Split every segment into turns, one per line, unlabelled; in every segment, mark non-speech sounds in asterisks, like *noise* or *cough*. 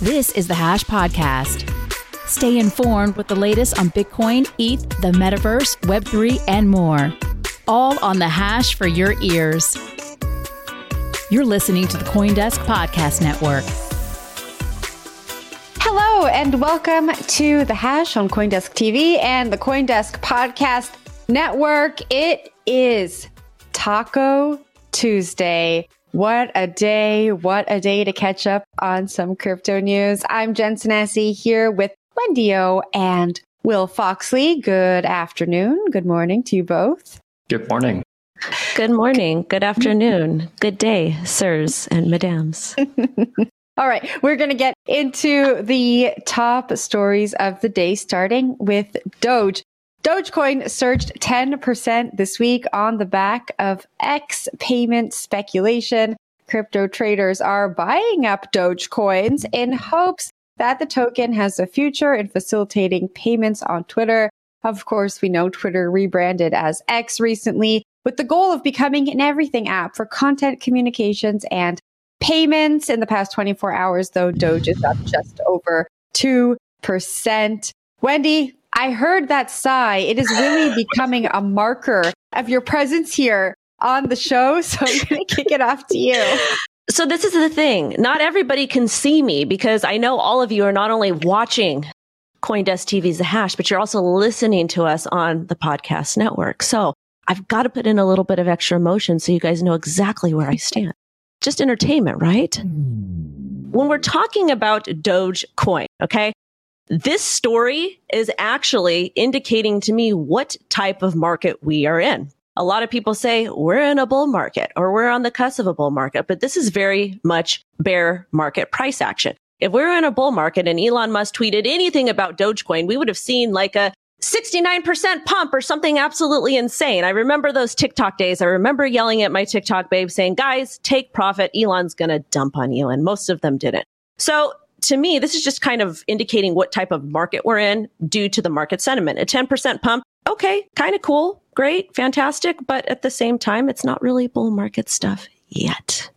This is the Hash Podcast. Stay informed with the latest on Bitcoin, ETH, the metaverse, Web3, and more. All on the Hash for your ears. You're listening to the Coindesk Podcast Network.
Hello, and welcome to the Hash on Coindesk TV and the Coindesk Podcast Network. It is Taco Tuesday. What a day. What a day to catch up on some crypto news. I'm Jen Sanasie here with Wendy O and Will Foxley. Good afternoon. Good morning to you both.
Good morning.
Good morning. Good afternoon. Good day, sirs and madams. *laughs*
All right, we're going to get into the top stories of the day, starting with Doge. Dogecoin surged 10% this week on the back of X payment speculation. Crypto traders are buying up Dogecoins in hopes that the token has a future in facilitating payments on Twitter. Of course, we know Twitter rebranded as X recently with the goal of becoming an everything app for content communications and payments. In the past 24 hours, though, Doge is up just over 2%. Wendy, I heard that sigh. It is really *laughs* becoming a marker of your presence here on the show. So I'm going *laughs* to kick it off to you.
So this is the thing. Not everybody can see me because I know all of you are not only watching Coindesk TV's The Hash, but you're also listening to us on the podcast network. So I've got to put in a little bit of extra emotion so you guys know exactly where I stand. Just entertainment, right? Hmm. When we're talking about Dogecoin, okay? This story is actually indicating to me what type of market we are in. A lot of people say we're in a bull market or we're on the cusp of a bull market, but this is very much bear market price action. If we are in a bull market and Elon Musk tweeted anything about Dogecoin, we would have seen like a 69% pump or something absolutely insane. I remember those TikTok days. I remember yelling at my TikTok babe saying, guys, take profit. Elon's going to dump on you. And most of them didn't. So to me, this is just kind of indicating what type of market we're in due to the market sentiment. A 10% pump, okay, kind of cool, great, fantastic. But at the same time, it's not really bull market stuff yet.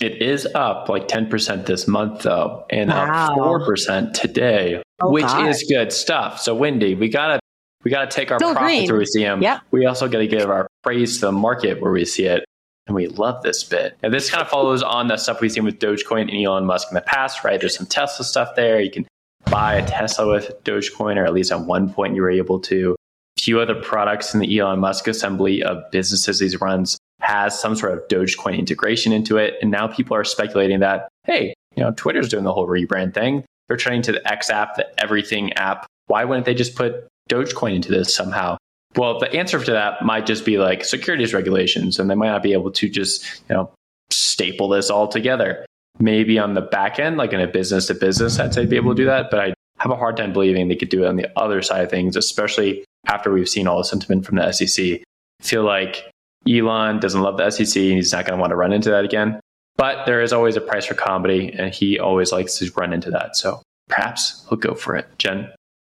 It is up like 10% this month, though, and
Wow.
up 4% today,
Oh,
which
God.
is good stuff. So, Wendy, we got to we got to take our
Still
profits
green.
where we see them.
Yep.
We also got to give our praise to the market where we see it. And we love this bit. And this kind of follows on the stuff we've seen with Dogecoin and Elon Musk in the past, right? There's some Tesla stuff there. You can buy a Tesla with Dogecoin, or at least at one point you were able to. Few other products in the Elon Musk assembly of businesses he runs has some sort of Dogecoin integration into it. And now people are speculating that, hey, you know, Twitter's doing the whole rebrand thing. They're turning to the X app, the everything app. Why wouldn't they just put Dogecoin into this somehow? Well, the answer to that might just be like securities regulations, and they might not be able to just, you know, staple this all together. Maybe on the back end, like in a business to business, I'd say be able to do that. But I have a hard time believing they could do it on the other side of things, especially after we've seen all the sentiment from the SEC. I feel like Elon doesn't love the SEC and he's not going to want to run into that again. But there is always a price for comedy, and he always likes to run into that. So perhaps he'll go for it. Jen?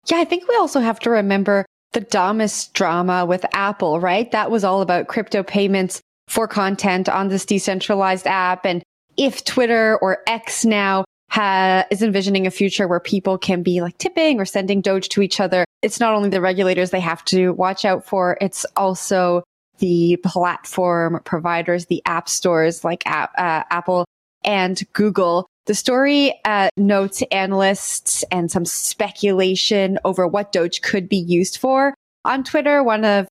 Yeah, I think we also have to remember the Damus drama with Apple, right? That was all about crypto payments for content on this decentralized app. And if Twitter or X now ha- is envisioning a future where people can be like tipping or sending Doge to each other, it's not only the regulators they have to watch out for, it's also the platform providers, the app stores like uh, Apple and Google. The story uh, notes analysts and some speculation over what Doge could be used for. On Twitter, one of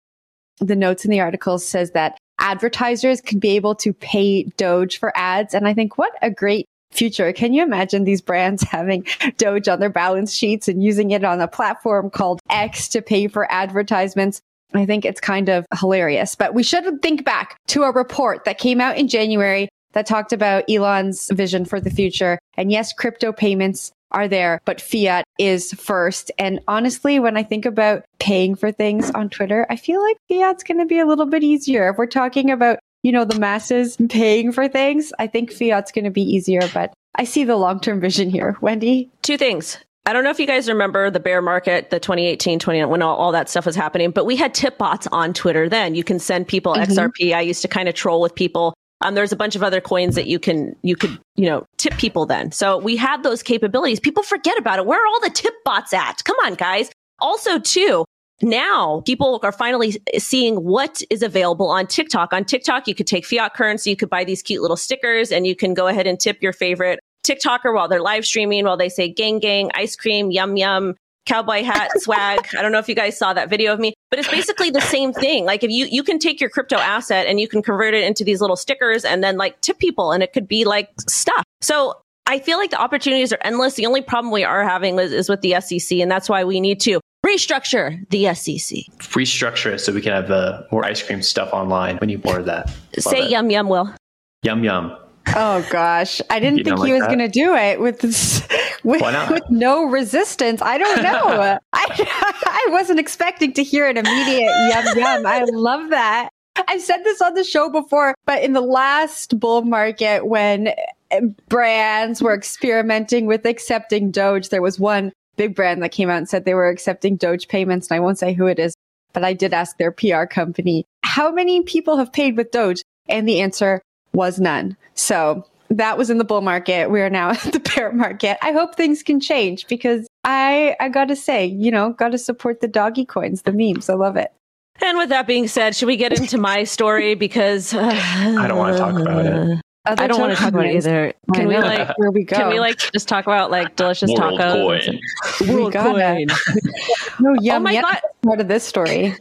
the notes in the article says that advertisers could be able to pay Doge for ads. And I think what a great future. Can you imagine these brands *laughs* having Doge on their balance sheets and using it on a platform called X to pay for advertisements? I think it's kind of hilarious, but we should think back to a report that came out in January that talked about Elon's vision for the future. And yes, crypto payments are there, but fiat is first. And honestly, when I think about paying for things on Twitter, I feel like fiat's going to be a little bit easier. If we're talking about, you know, the masses paying for things, I think fiat's going to be easier, but I see the long term vision here. Wendy?
Two things. I don't know if you guys remember the bear market, the 2018, 20, when all, all that stuff was happening, but we had tip bots on Twitter then. You can send people mm-hmm. XRP. I used to kind of troll with people. Um, there's a bunch of other coins that you can, you could, you know, tip people then. So we had those capabilities. People forget about it. Where are all the tip bots at? Come on, guys. Also, too, now people are finally seeing what is available on TikTok. On TikTok, you could take fiat currency, you could buy these cute little stickers, and you can go ahead and tip your favorite TikToker while they're live streaming, while they say gang gang, ice cream, yum yum, cowboy hat, swag. I don't know if you guys saw that video of me, but it's basically the same thing. Like if you you can take your crypto asset and you can convert it into these little stickers and then like tip people and it could be like stuff. So I feel like the opportunities are endless. The only problem we are having is, is with the SEC, and that's why we need to restructure the SEC.
Restructure it so we can have uh, more ice cream stuff online. We need more of that.
Love Say it. yum yum, Will.
Yum yum.
Oh gosh, I didn't you think he like was going to do it with this, with, with no resistance. I don't know. *laughs* I I wasn't expecting to hear an immediate yum yum. I love that. I've said this on the show before, but in the last bull market when eh, brands were experimenting with accepting Doge, there was one big brand that came out and said they were accepting Doge payments, and I won't say who it is, but I did ask their PR company, how many people have paid with Doge? And the answer was none. So that was in the bull market. We are now *laughs* at the bear market. I hope things can change because I I gotta say, you know, gotta support the doggy coins, the memes. I love it.
And with that being said, should we get into my *laughs* story because uh,
I don't want to talk about it.
I don't want to talk about it either. Can we like where we go? Can we like just talk about like delicious *laughs* World tacos?
Coin. World coin. no, yum, oh my yum. god! Part of this story.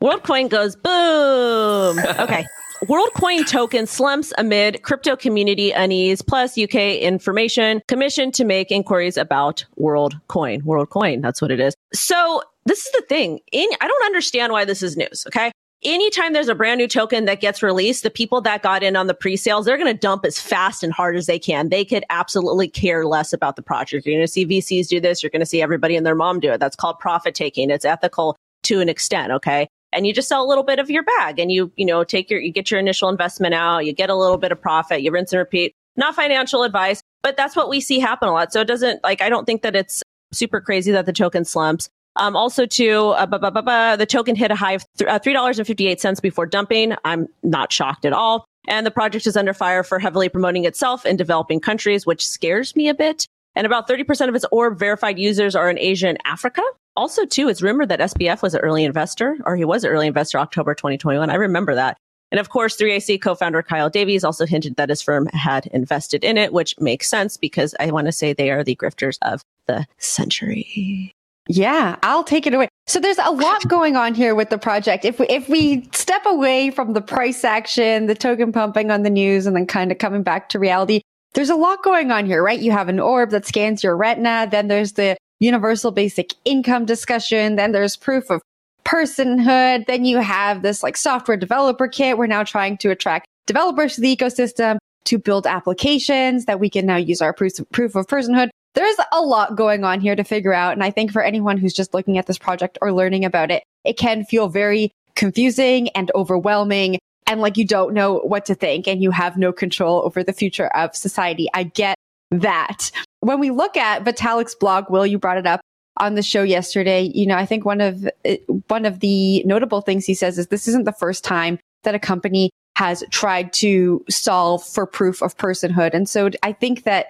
World coin goes boom. Okay. WorldCoin token slumps amid crypto community unease, plus UK information commission to make inquiries about WorldCoin. WorldCoin, that's what it is. So this is the thing. In, I don't understand why this is news. Okay. Anytime there's a brand new token that gets released, the people that got in on the pre-sales, they're going to dump as fast and hard as they can. They could absolutely care less about the project. You're going to see VCs do this. You're going to see everybody and their mom do it. That's called profit taking. It's ethical to an extent. Okay and you just sell a little bit of your bag and you, you know, take your, you get your initial investment out, you get a little bit of profit, you rinse and repeat. Not financial advice, but that's what we see happen a lot. So it doesn't like, I don't think that it's super crazy that the token slumps. Um, also to, uh, bu- bu- bu- the token hit a high of th- uh, $3.58 before dumping. I'm not shocked at all. And the project is under fire for heavily promoting itself in developing countries, which scares me a bit. And about 30% of its orb verified users are in Asia and Africa. Also, too, it's rumored that SBF was an early investor, or he was an early investor October 2021. I remember that. And of course, 3AC co-founder Kyle Davies also hinted that his firm had invested in it, which makes sense because I want to say they are the grifters of the century.
Yeah, I'll take it away. So there's a lot *laughs* going on here with the project. If we, if we step away from the price action, the token pumping on the news, and then kind of coming back to reality, there's a lot going on here, right? You have an orb that scans your retina. Then there's the universal basic income discussion. Then there's proof of personhood. Then you have this like software developer kit. We're now trying to attract developers to the ecosystem to build applications that we can now use our proof, proof of personhood. There's a lot going on here to figure out. And I think for anyone who's just looking at this project or learning about it, it can feel very confusing and overwhelming and like you don't know what to think and you have no control over the future of society. I get that. When we look at Vitalik's blog, Will, you brought it up on the show yesterday. You know, I think one of eh, one of the notable things he says is this isn't the first time that a company has tried to solve for proof of personhood. And so I think that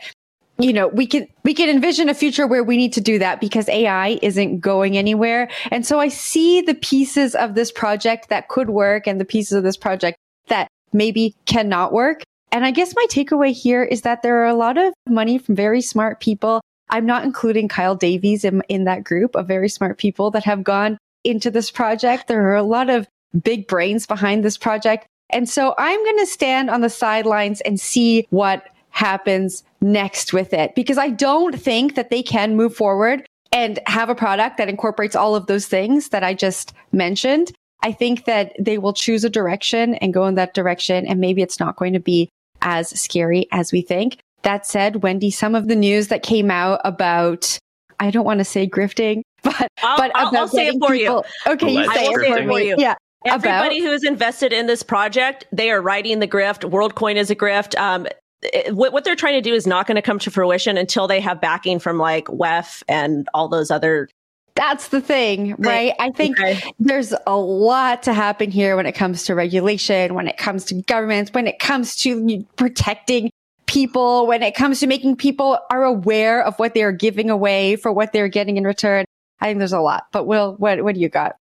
you know, we can, we can envision a future where we need to do that because AI isn't going anywhere. And so I see the pieces of this project that could work and the pieces of this project that maybe cannot work. And I guess my takeaway here is that there are a lot of money from very smart people. I'm not including Kyle Davies in, in that group of very smart people that have gone into this project. There are a lot of big brains behind this project. And so I'm going to stand on the sidelines and see what happens next with it because I don't think that they can move forward and have a product that incorporates all of those things that I just mentioned. I think that they will choose a direction and go in that direction. And maybe it's not going to be as scary as we think. That said, Wendy, some of the news that came out about, I don't want to say grifting, *laughs* but,
I'll,
but
I'll, I'll say it for
people, you. Okay, you say it for you.
Yeah. Everybody about, who is invested in this project, they are writing the grift. WorldCoin is a grift. Um, it, what, what they're trying to do is not going to come to fruition until they have backing from like WEF and all those other
that's the thing, right? I think okay. there's a lot to happen here when it comes to regulation, when it comes to governments, when it comes to protecting people, when it comes to making people are aware of what they're giving away for what they're getting in return. I think there's a lot. But Will, what what do you got?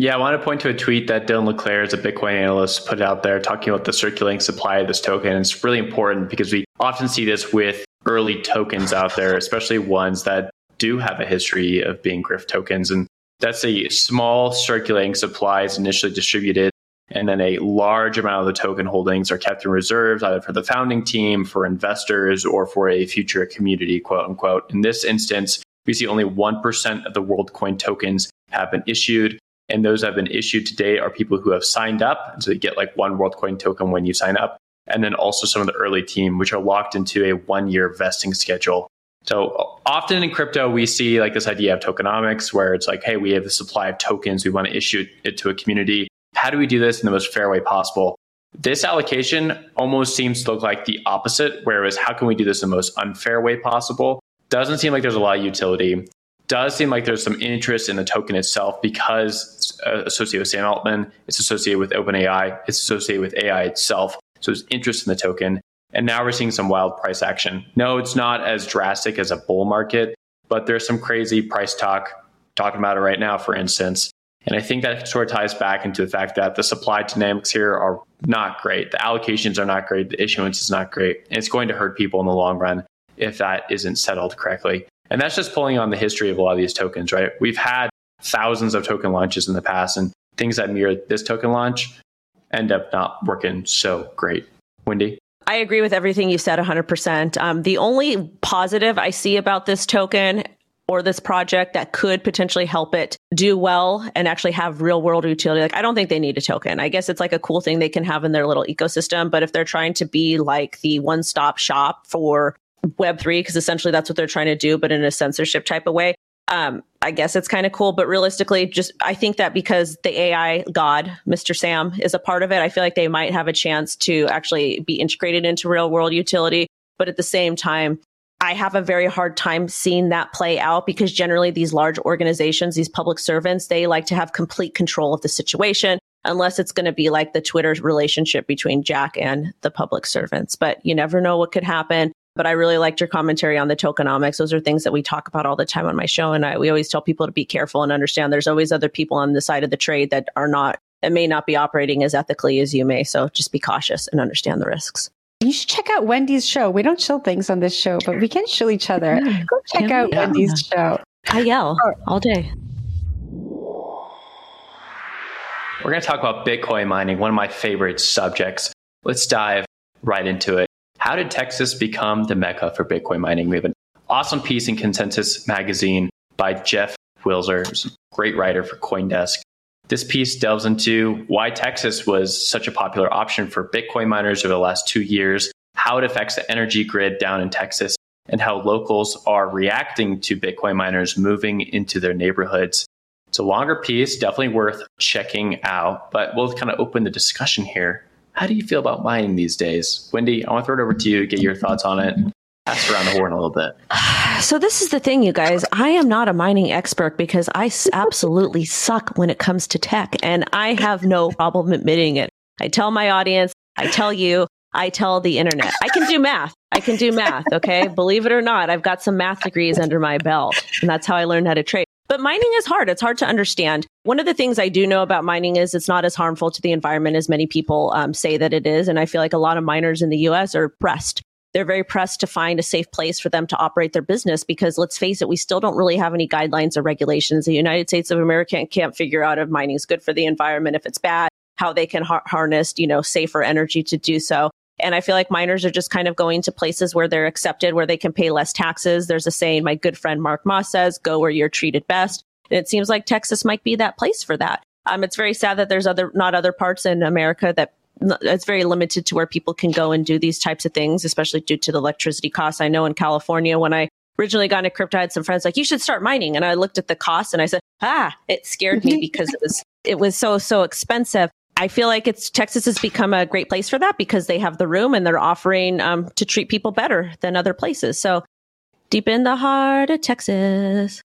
Yeah, I want to point to a tweet that Dylan LeClair, as a Bitcoin analyst, put out there talking about the circulating supply of this token. And it's really important because we often see this with early tokens out there, especially ones that do have a history of being grift tokens. And that's a small circulating supply is initially distributed. And then a large amount of the token holdings are kept in reserves, either for the founding team, for investors, or for a future community, quote unquote. In this instance, we see only 1% of the WorldCoin tokens have been issued. And those that have been issued today are people who have signed up. So you get like one WorldCoin token when you sign up. And then also some of the early team, which are locked into a one year vesting schedule. So often in crypto, we see like this idea of tokenomics where it's like, hey, we have a supply of tokens. We want to issue it to a community. How do we do this in the most fair way possible? This allocation almost seems to look like the opposite, whereas how can we do this in the most unfair way possible? Doesn't seem like there's a lot of utility. Does seem like there's some interest in the token itself because it's uh, associated with Sam Altman, it's associated with OpenAI, it's associated with AI itself. So there's interest in the token. And now we're seeing some wild price action. No, it's not as drastic as a bull market, but there's some crazy price talk talking about it right now, for instance. And I think that sort of ties back into the fact that the supply dynamics here are not great. The allocations are not great. The issuance is not great. And it's going to hurt people in the long run if that isn't settled correctly. And that's just pulling on the history of a lot of these tokens, right? We've had thousands of token launches in the past, and things that mirror this token launch end up not working so great. Wendy?
I agree with everything you said 100%. Um, the only positive I see about this token or this project that could potentially help it do well and actually have real world utility. Like, I don't think they need a token. I guess it's like a cool thing they can have in their little ecosystem. But if they're trying to be like the one stop shop for Web3, because essentially that's what they're trying to do, but in a censorship type of way, um, I guess it's kind of cool. But realistically, just I think that because the AI god, Mr. Sam, is a part of it, I feel like they might have a chance to actually be integrated into real world utility. But at the same time, I have a very hard time seeing that play out because generally these large organizations, these public servants, they like to have complete control of the situation unless it's going to be like the Twitter relationship between Jack and the public servants. But you never know what could happen. But I really liked your commentary on the tokenomics. Those are things that we talk about all the time on my show. And I, we always tell people to be careful and understand there's always other people on the side of the trade that are not, that may not be operating as ethically as you may. So just be cautious and understand the risks.
You should check out Wendy's show. We don't show things on this show, but we can show each other. Go check out yeah. Wendy's show.
I yell oh. all day.
We're going to talk about Bitcoin mining, one of my favorite subjects. Let's dive right into it. How did Texas become the mecca for Bitcoin mining? We have an awesome piece in Consensus Magazine by Jeff Wilser, great writer for Coindesk. This piece delves into why Texas was such a popular option for Bitcoin miners over the last two years, how it affects the energy grid down in Texas, and how locals are reacting to Bitcoin miners moving into their neighborhoods. It's a longer piece, definitely worth checking out, but we'll kind of open the discussion here. How do you feel about mining these days? Wendy, I want to throw it over to you, get your thoughts on it pass around the horn a little bit.
So this is the thing, you guys. I am not a mining expert because I absolutely suck when it comes to tech, and I have no problem admitting it. I tell my audience, I tell you, I tell the internet. I can do math. I can do math. Okay, believe it or not, I've got some math degrees under my belt, and that's how I learned how to trade. But mining is hard. It's hard to understand. One of the things I do know about mining is it's not as harmful to the environment as many people um, say that it is. And I feel like a lot of miners in the US are pressed they're very pressed to find a safe place for them to operate their business because let's face it, we still don't really have any guidelines or regulations. The United States of America can't figure out if mining is good for the environment, if it's bad, how they can har- harness, you know, safer energy to do so. And I feel like miners are just kind of going to places where they're accepted, where they can pay less taxes. There's a saying my good friend Mark Moss says, go where you're treated best. And it seems like Texas might be that place for that. Um, it's very sad that there's other, not other parts in America that it's very limited to where people can go and do these types of things, especially due to the electricity costs. I know in California, when I originally got into crypto, I had some friends like, you should start mining. And I looked at the cost and I said, ah, it scared me *laughs* because it was, it was so, so expensive. I feel like it's Texas has become a great place for that because they have the room and they're offering um, to treat people better than other places. So deep in the heart of Texas.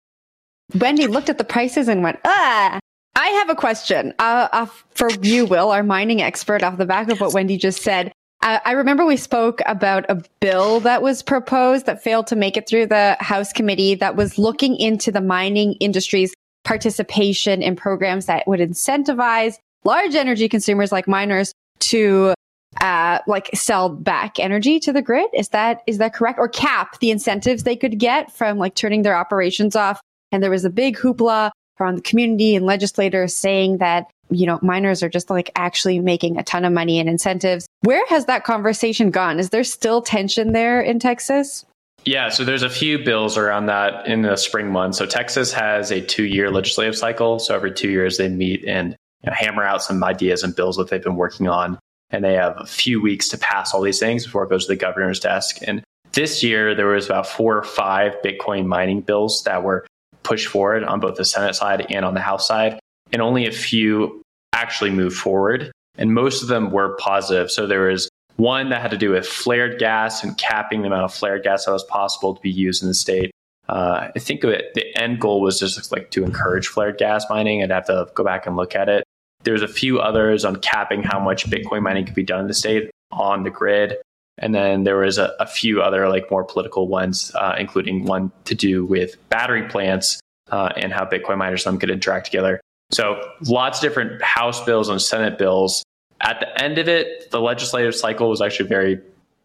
Wendy looked at the prices and went, ah. I have a question uh, uh, for you, Will, our mining expert, off the back of what Wendy just said. Uh, I remember we spoke about a bill that was proposed that failed to make it through the House committee that was looking into the mining industry's participation in programs that would incentivize large energy consumers like miners to uh, like sell back energy to the grid. Is that is that correct? Or cap the incentives they could get from like turning their operations off. And there was a big hoopla around the community and legislators saying that you know miners are just like actually making a ton of money in incentives. Where has that conversation gone? Is there still tension there in Texas?
Yeah, so there's a few bills around that in the spring months. So Texas has a two-year legislative cycle. So every two years they meet and you know, hammer out some ideas and bills that they've been working on, and they have a few weeks to pass all these things before it goes to the governor's desk. And this year there was about four or five Bitcoin mining bills that were pushed forward on both the Senate side and on the House side, and only a few actually moved forward. And most of them were positive. So there was one that had to do with flared gas and capping the amount of flared gas that was possible to be used in the state. Uh, I think it, the end goal was just like to encourage flared gas mining. I'd have to go back and look at it. There's a few others on capping how much Bitcoin mining could be done in the state on the grid. And then there was a, a few other like more political ones, uh, including one to do with battery plants uh, and how Bitcoin miners them could interact together. So lots of different House bills and Senate bills at the end of it, the legislative cycle was actually very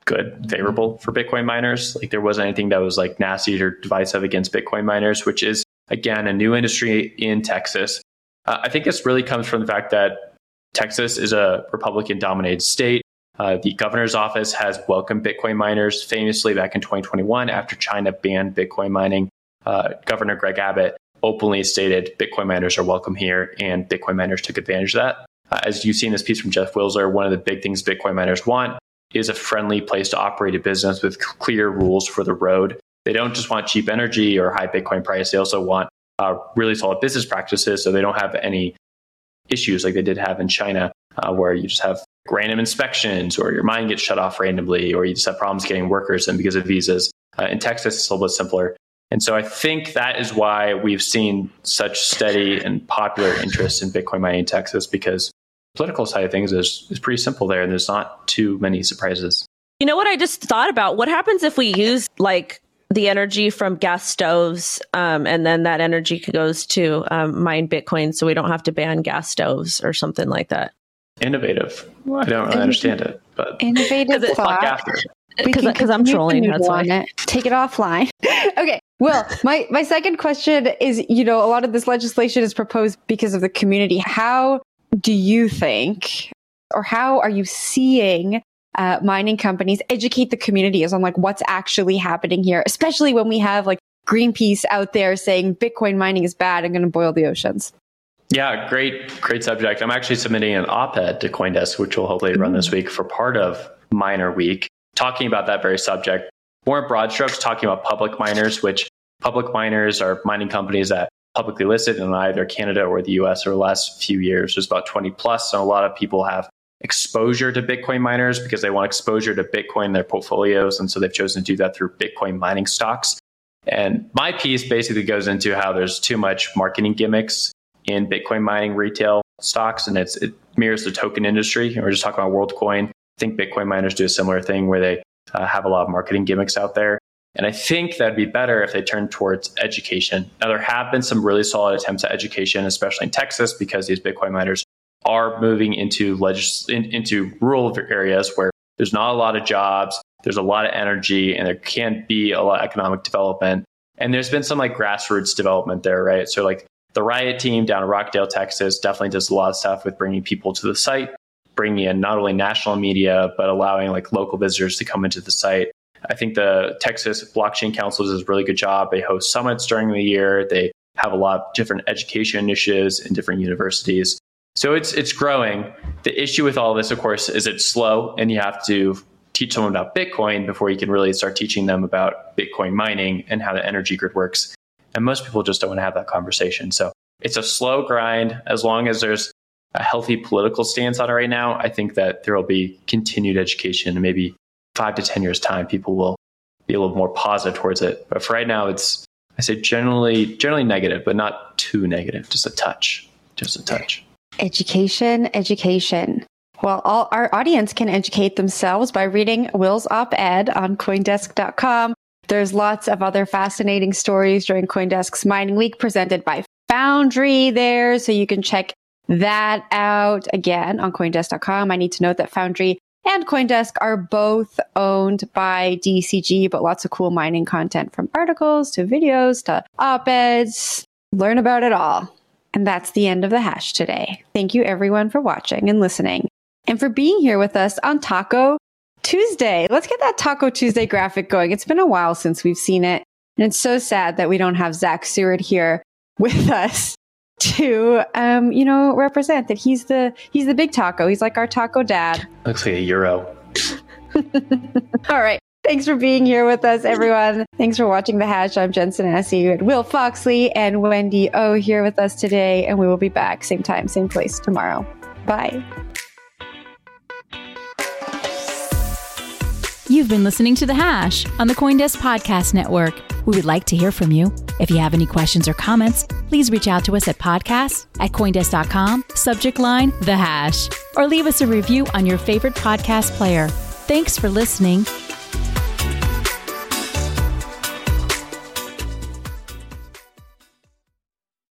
good, favorable for Bitcoin miners. Like there wasn't anything that was like nasty or divisive against Bitcoin miners, which is again a new industry in Texas. Uh, I think this really comes from the fact that Texas is a Republican dominated state. Uh, the governor's office has welcomed Bitcoin miners famously back in 2021 after China banned Bitcoin mining. Uh, Governor Greg Abbott openly stated Bitcoin miners are welcome here, and Bitcoin miners took advantage of that. Uh, as you see in this piece from Jeff Wilser, one of the big things Bitcoin miners want is a friendly place to operate a business with clear rules for the road. They don't just want cheap energy or high Bitcoin price. They also want uh, really solid business practices so they don't have any issues like they did have in China, uh, where you just have random inspections or your mine gets shut off randomly or you just have problems getting workers in because of visas. Uh, in Texas, it's a little bit simpler. And so I think that is why we've seen such steady and popular interest in Bitcoin mining in Texas because political side of things is, is pretty simple there and there's not too many surprises.
You know what I just thought about? What happens if we use like the energy from gas stoves um, and then that energy goes to um, mine Bitcoin so we don't have to ban gas stoves or something like that?
Innovative. Well, I don't really understand it, but
innovative thought.
Because I'm trolling. That's why.
It. Take it offline. *laughs* okay. Well, my, my second question is, you know, a lot of this legislation is proposed because of the community. How do you think, or how are you seeing uh, mining companies educate the communities on like what's actually happening here, especially when we have like Greenpeace out there saying Bitcoin mining is bad and going to boil the oceans?
Yeah, great, great subject. I'm actually submitting an op-ed to CoinDesk, which will hopefully run this mm-hmm. week for part of Miner Week, talking about that very subject. More broad strokes, talking about public miners, which public miners are mining companies that publicly listed in either Canada or the US over the last few years. There's about 20 plus. So a lot of people have exposure to Bitcoin miners because they want exposure to Bitcoin in their portfolios. And so they've chosen to do that through Bitcoin mining stocks. And my piece basically goes into how there's too much marketing gimmicks in Bitcoin mining retail stocks, and it mirrors the token industry. We're just talking about WorldCoin. I think Bitcoin miners do a similar thing where they uh, have a lot of marketing gimmicks out there. And I think that'd be better if they turned towards education. Now, there have been some really solid attempts at education, especially in Texas, because these Bitcoin miners are moving into legis- in, into rural areas where there's not a lot of jobs, there's a lot of energy, and there can be a lot of economic development. And there's been some like grassroots development there, right? So like the Riot team down in Rockdale, Texas, definitely does a lot of stuff with bringing people to the site, bringing in not only national media but allowing like local visitors to come into the site. I think the Texas Blockchain Council does a really good job. They host summits during the year. They have a lot of different education initiatives in different universities. So it's it's growing. The issue with all this, of course, is it's slow, and you have to teach someone about Bitcoin before you can really start teaching them about Bitcoin mining and how the energy grid works. And most people just don't want to have that conversation. So it's a slow grind. As long as there's a healthy political stance on it right now. I think that there will be continued education and maybe five to 10 years time, people will be a little more positive towards it. But for right now, it's, I say generally, generally negative, but not too negative, just a touch, just a touch.
Education, education. Well, all our audience can educate themselves by reading Will's op-ed on coindesk.com. There's lots of other fascinating stories during Coindesk's mining week presented by Foundry there. So you can check that out again on coindesk.com. I need to note that Foundry and Coindesk are both owned by DCG, but lots of cool mining content from articles to videos to op-eds. Learn about it all. And that's the end of the hash today. Thank you everyone for watching and listening and for being here with us on Taco Tuesday. Let's get that Taco Tuesday graphic going. It's been a while since we've seen it. And it's so sad that we don't have Zach Seward here *laughs* with us to um, you know, represent that he's the he's the big taco. He's like our taco dad.
Looks like a euro. *laughs*
All right. Thanks for being here with us, everyone. Thanks for watching The Hash. I'm Jen Sanasie and Will Foxley and Wendy O here with us today, and we will be back same time, same place tomorrow. Bye.
You've been listening to The Hash on the Coindesk Podcast Network. We would like to hear from you. If you have any questions or comments, please reach out to us at podcasts at coindesk.com, subject line The Hash, or leave us a review on your favorite podcast player. Thanks for listening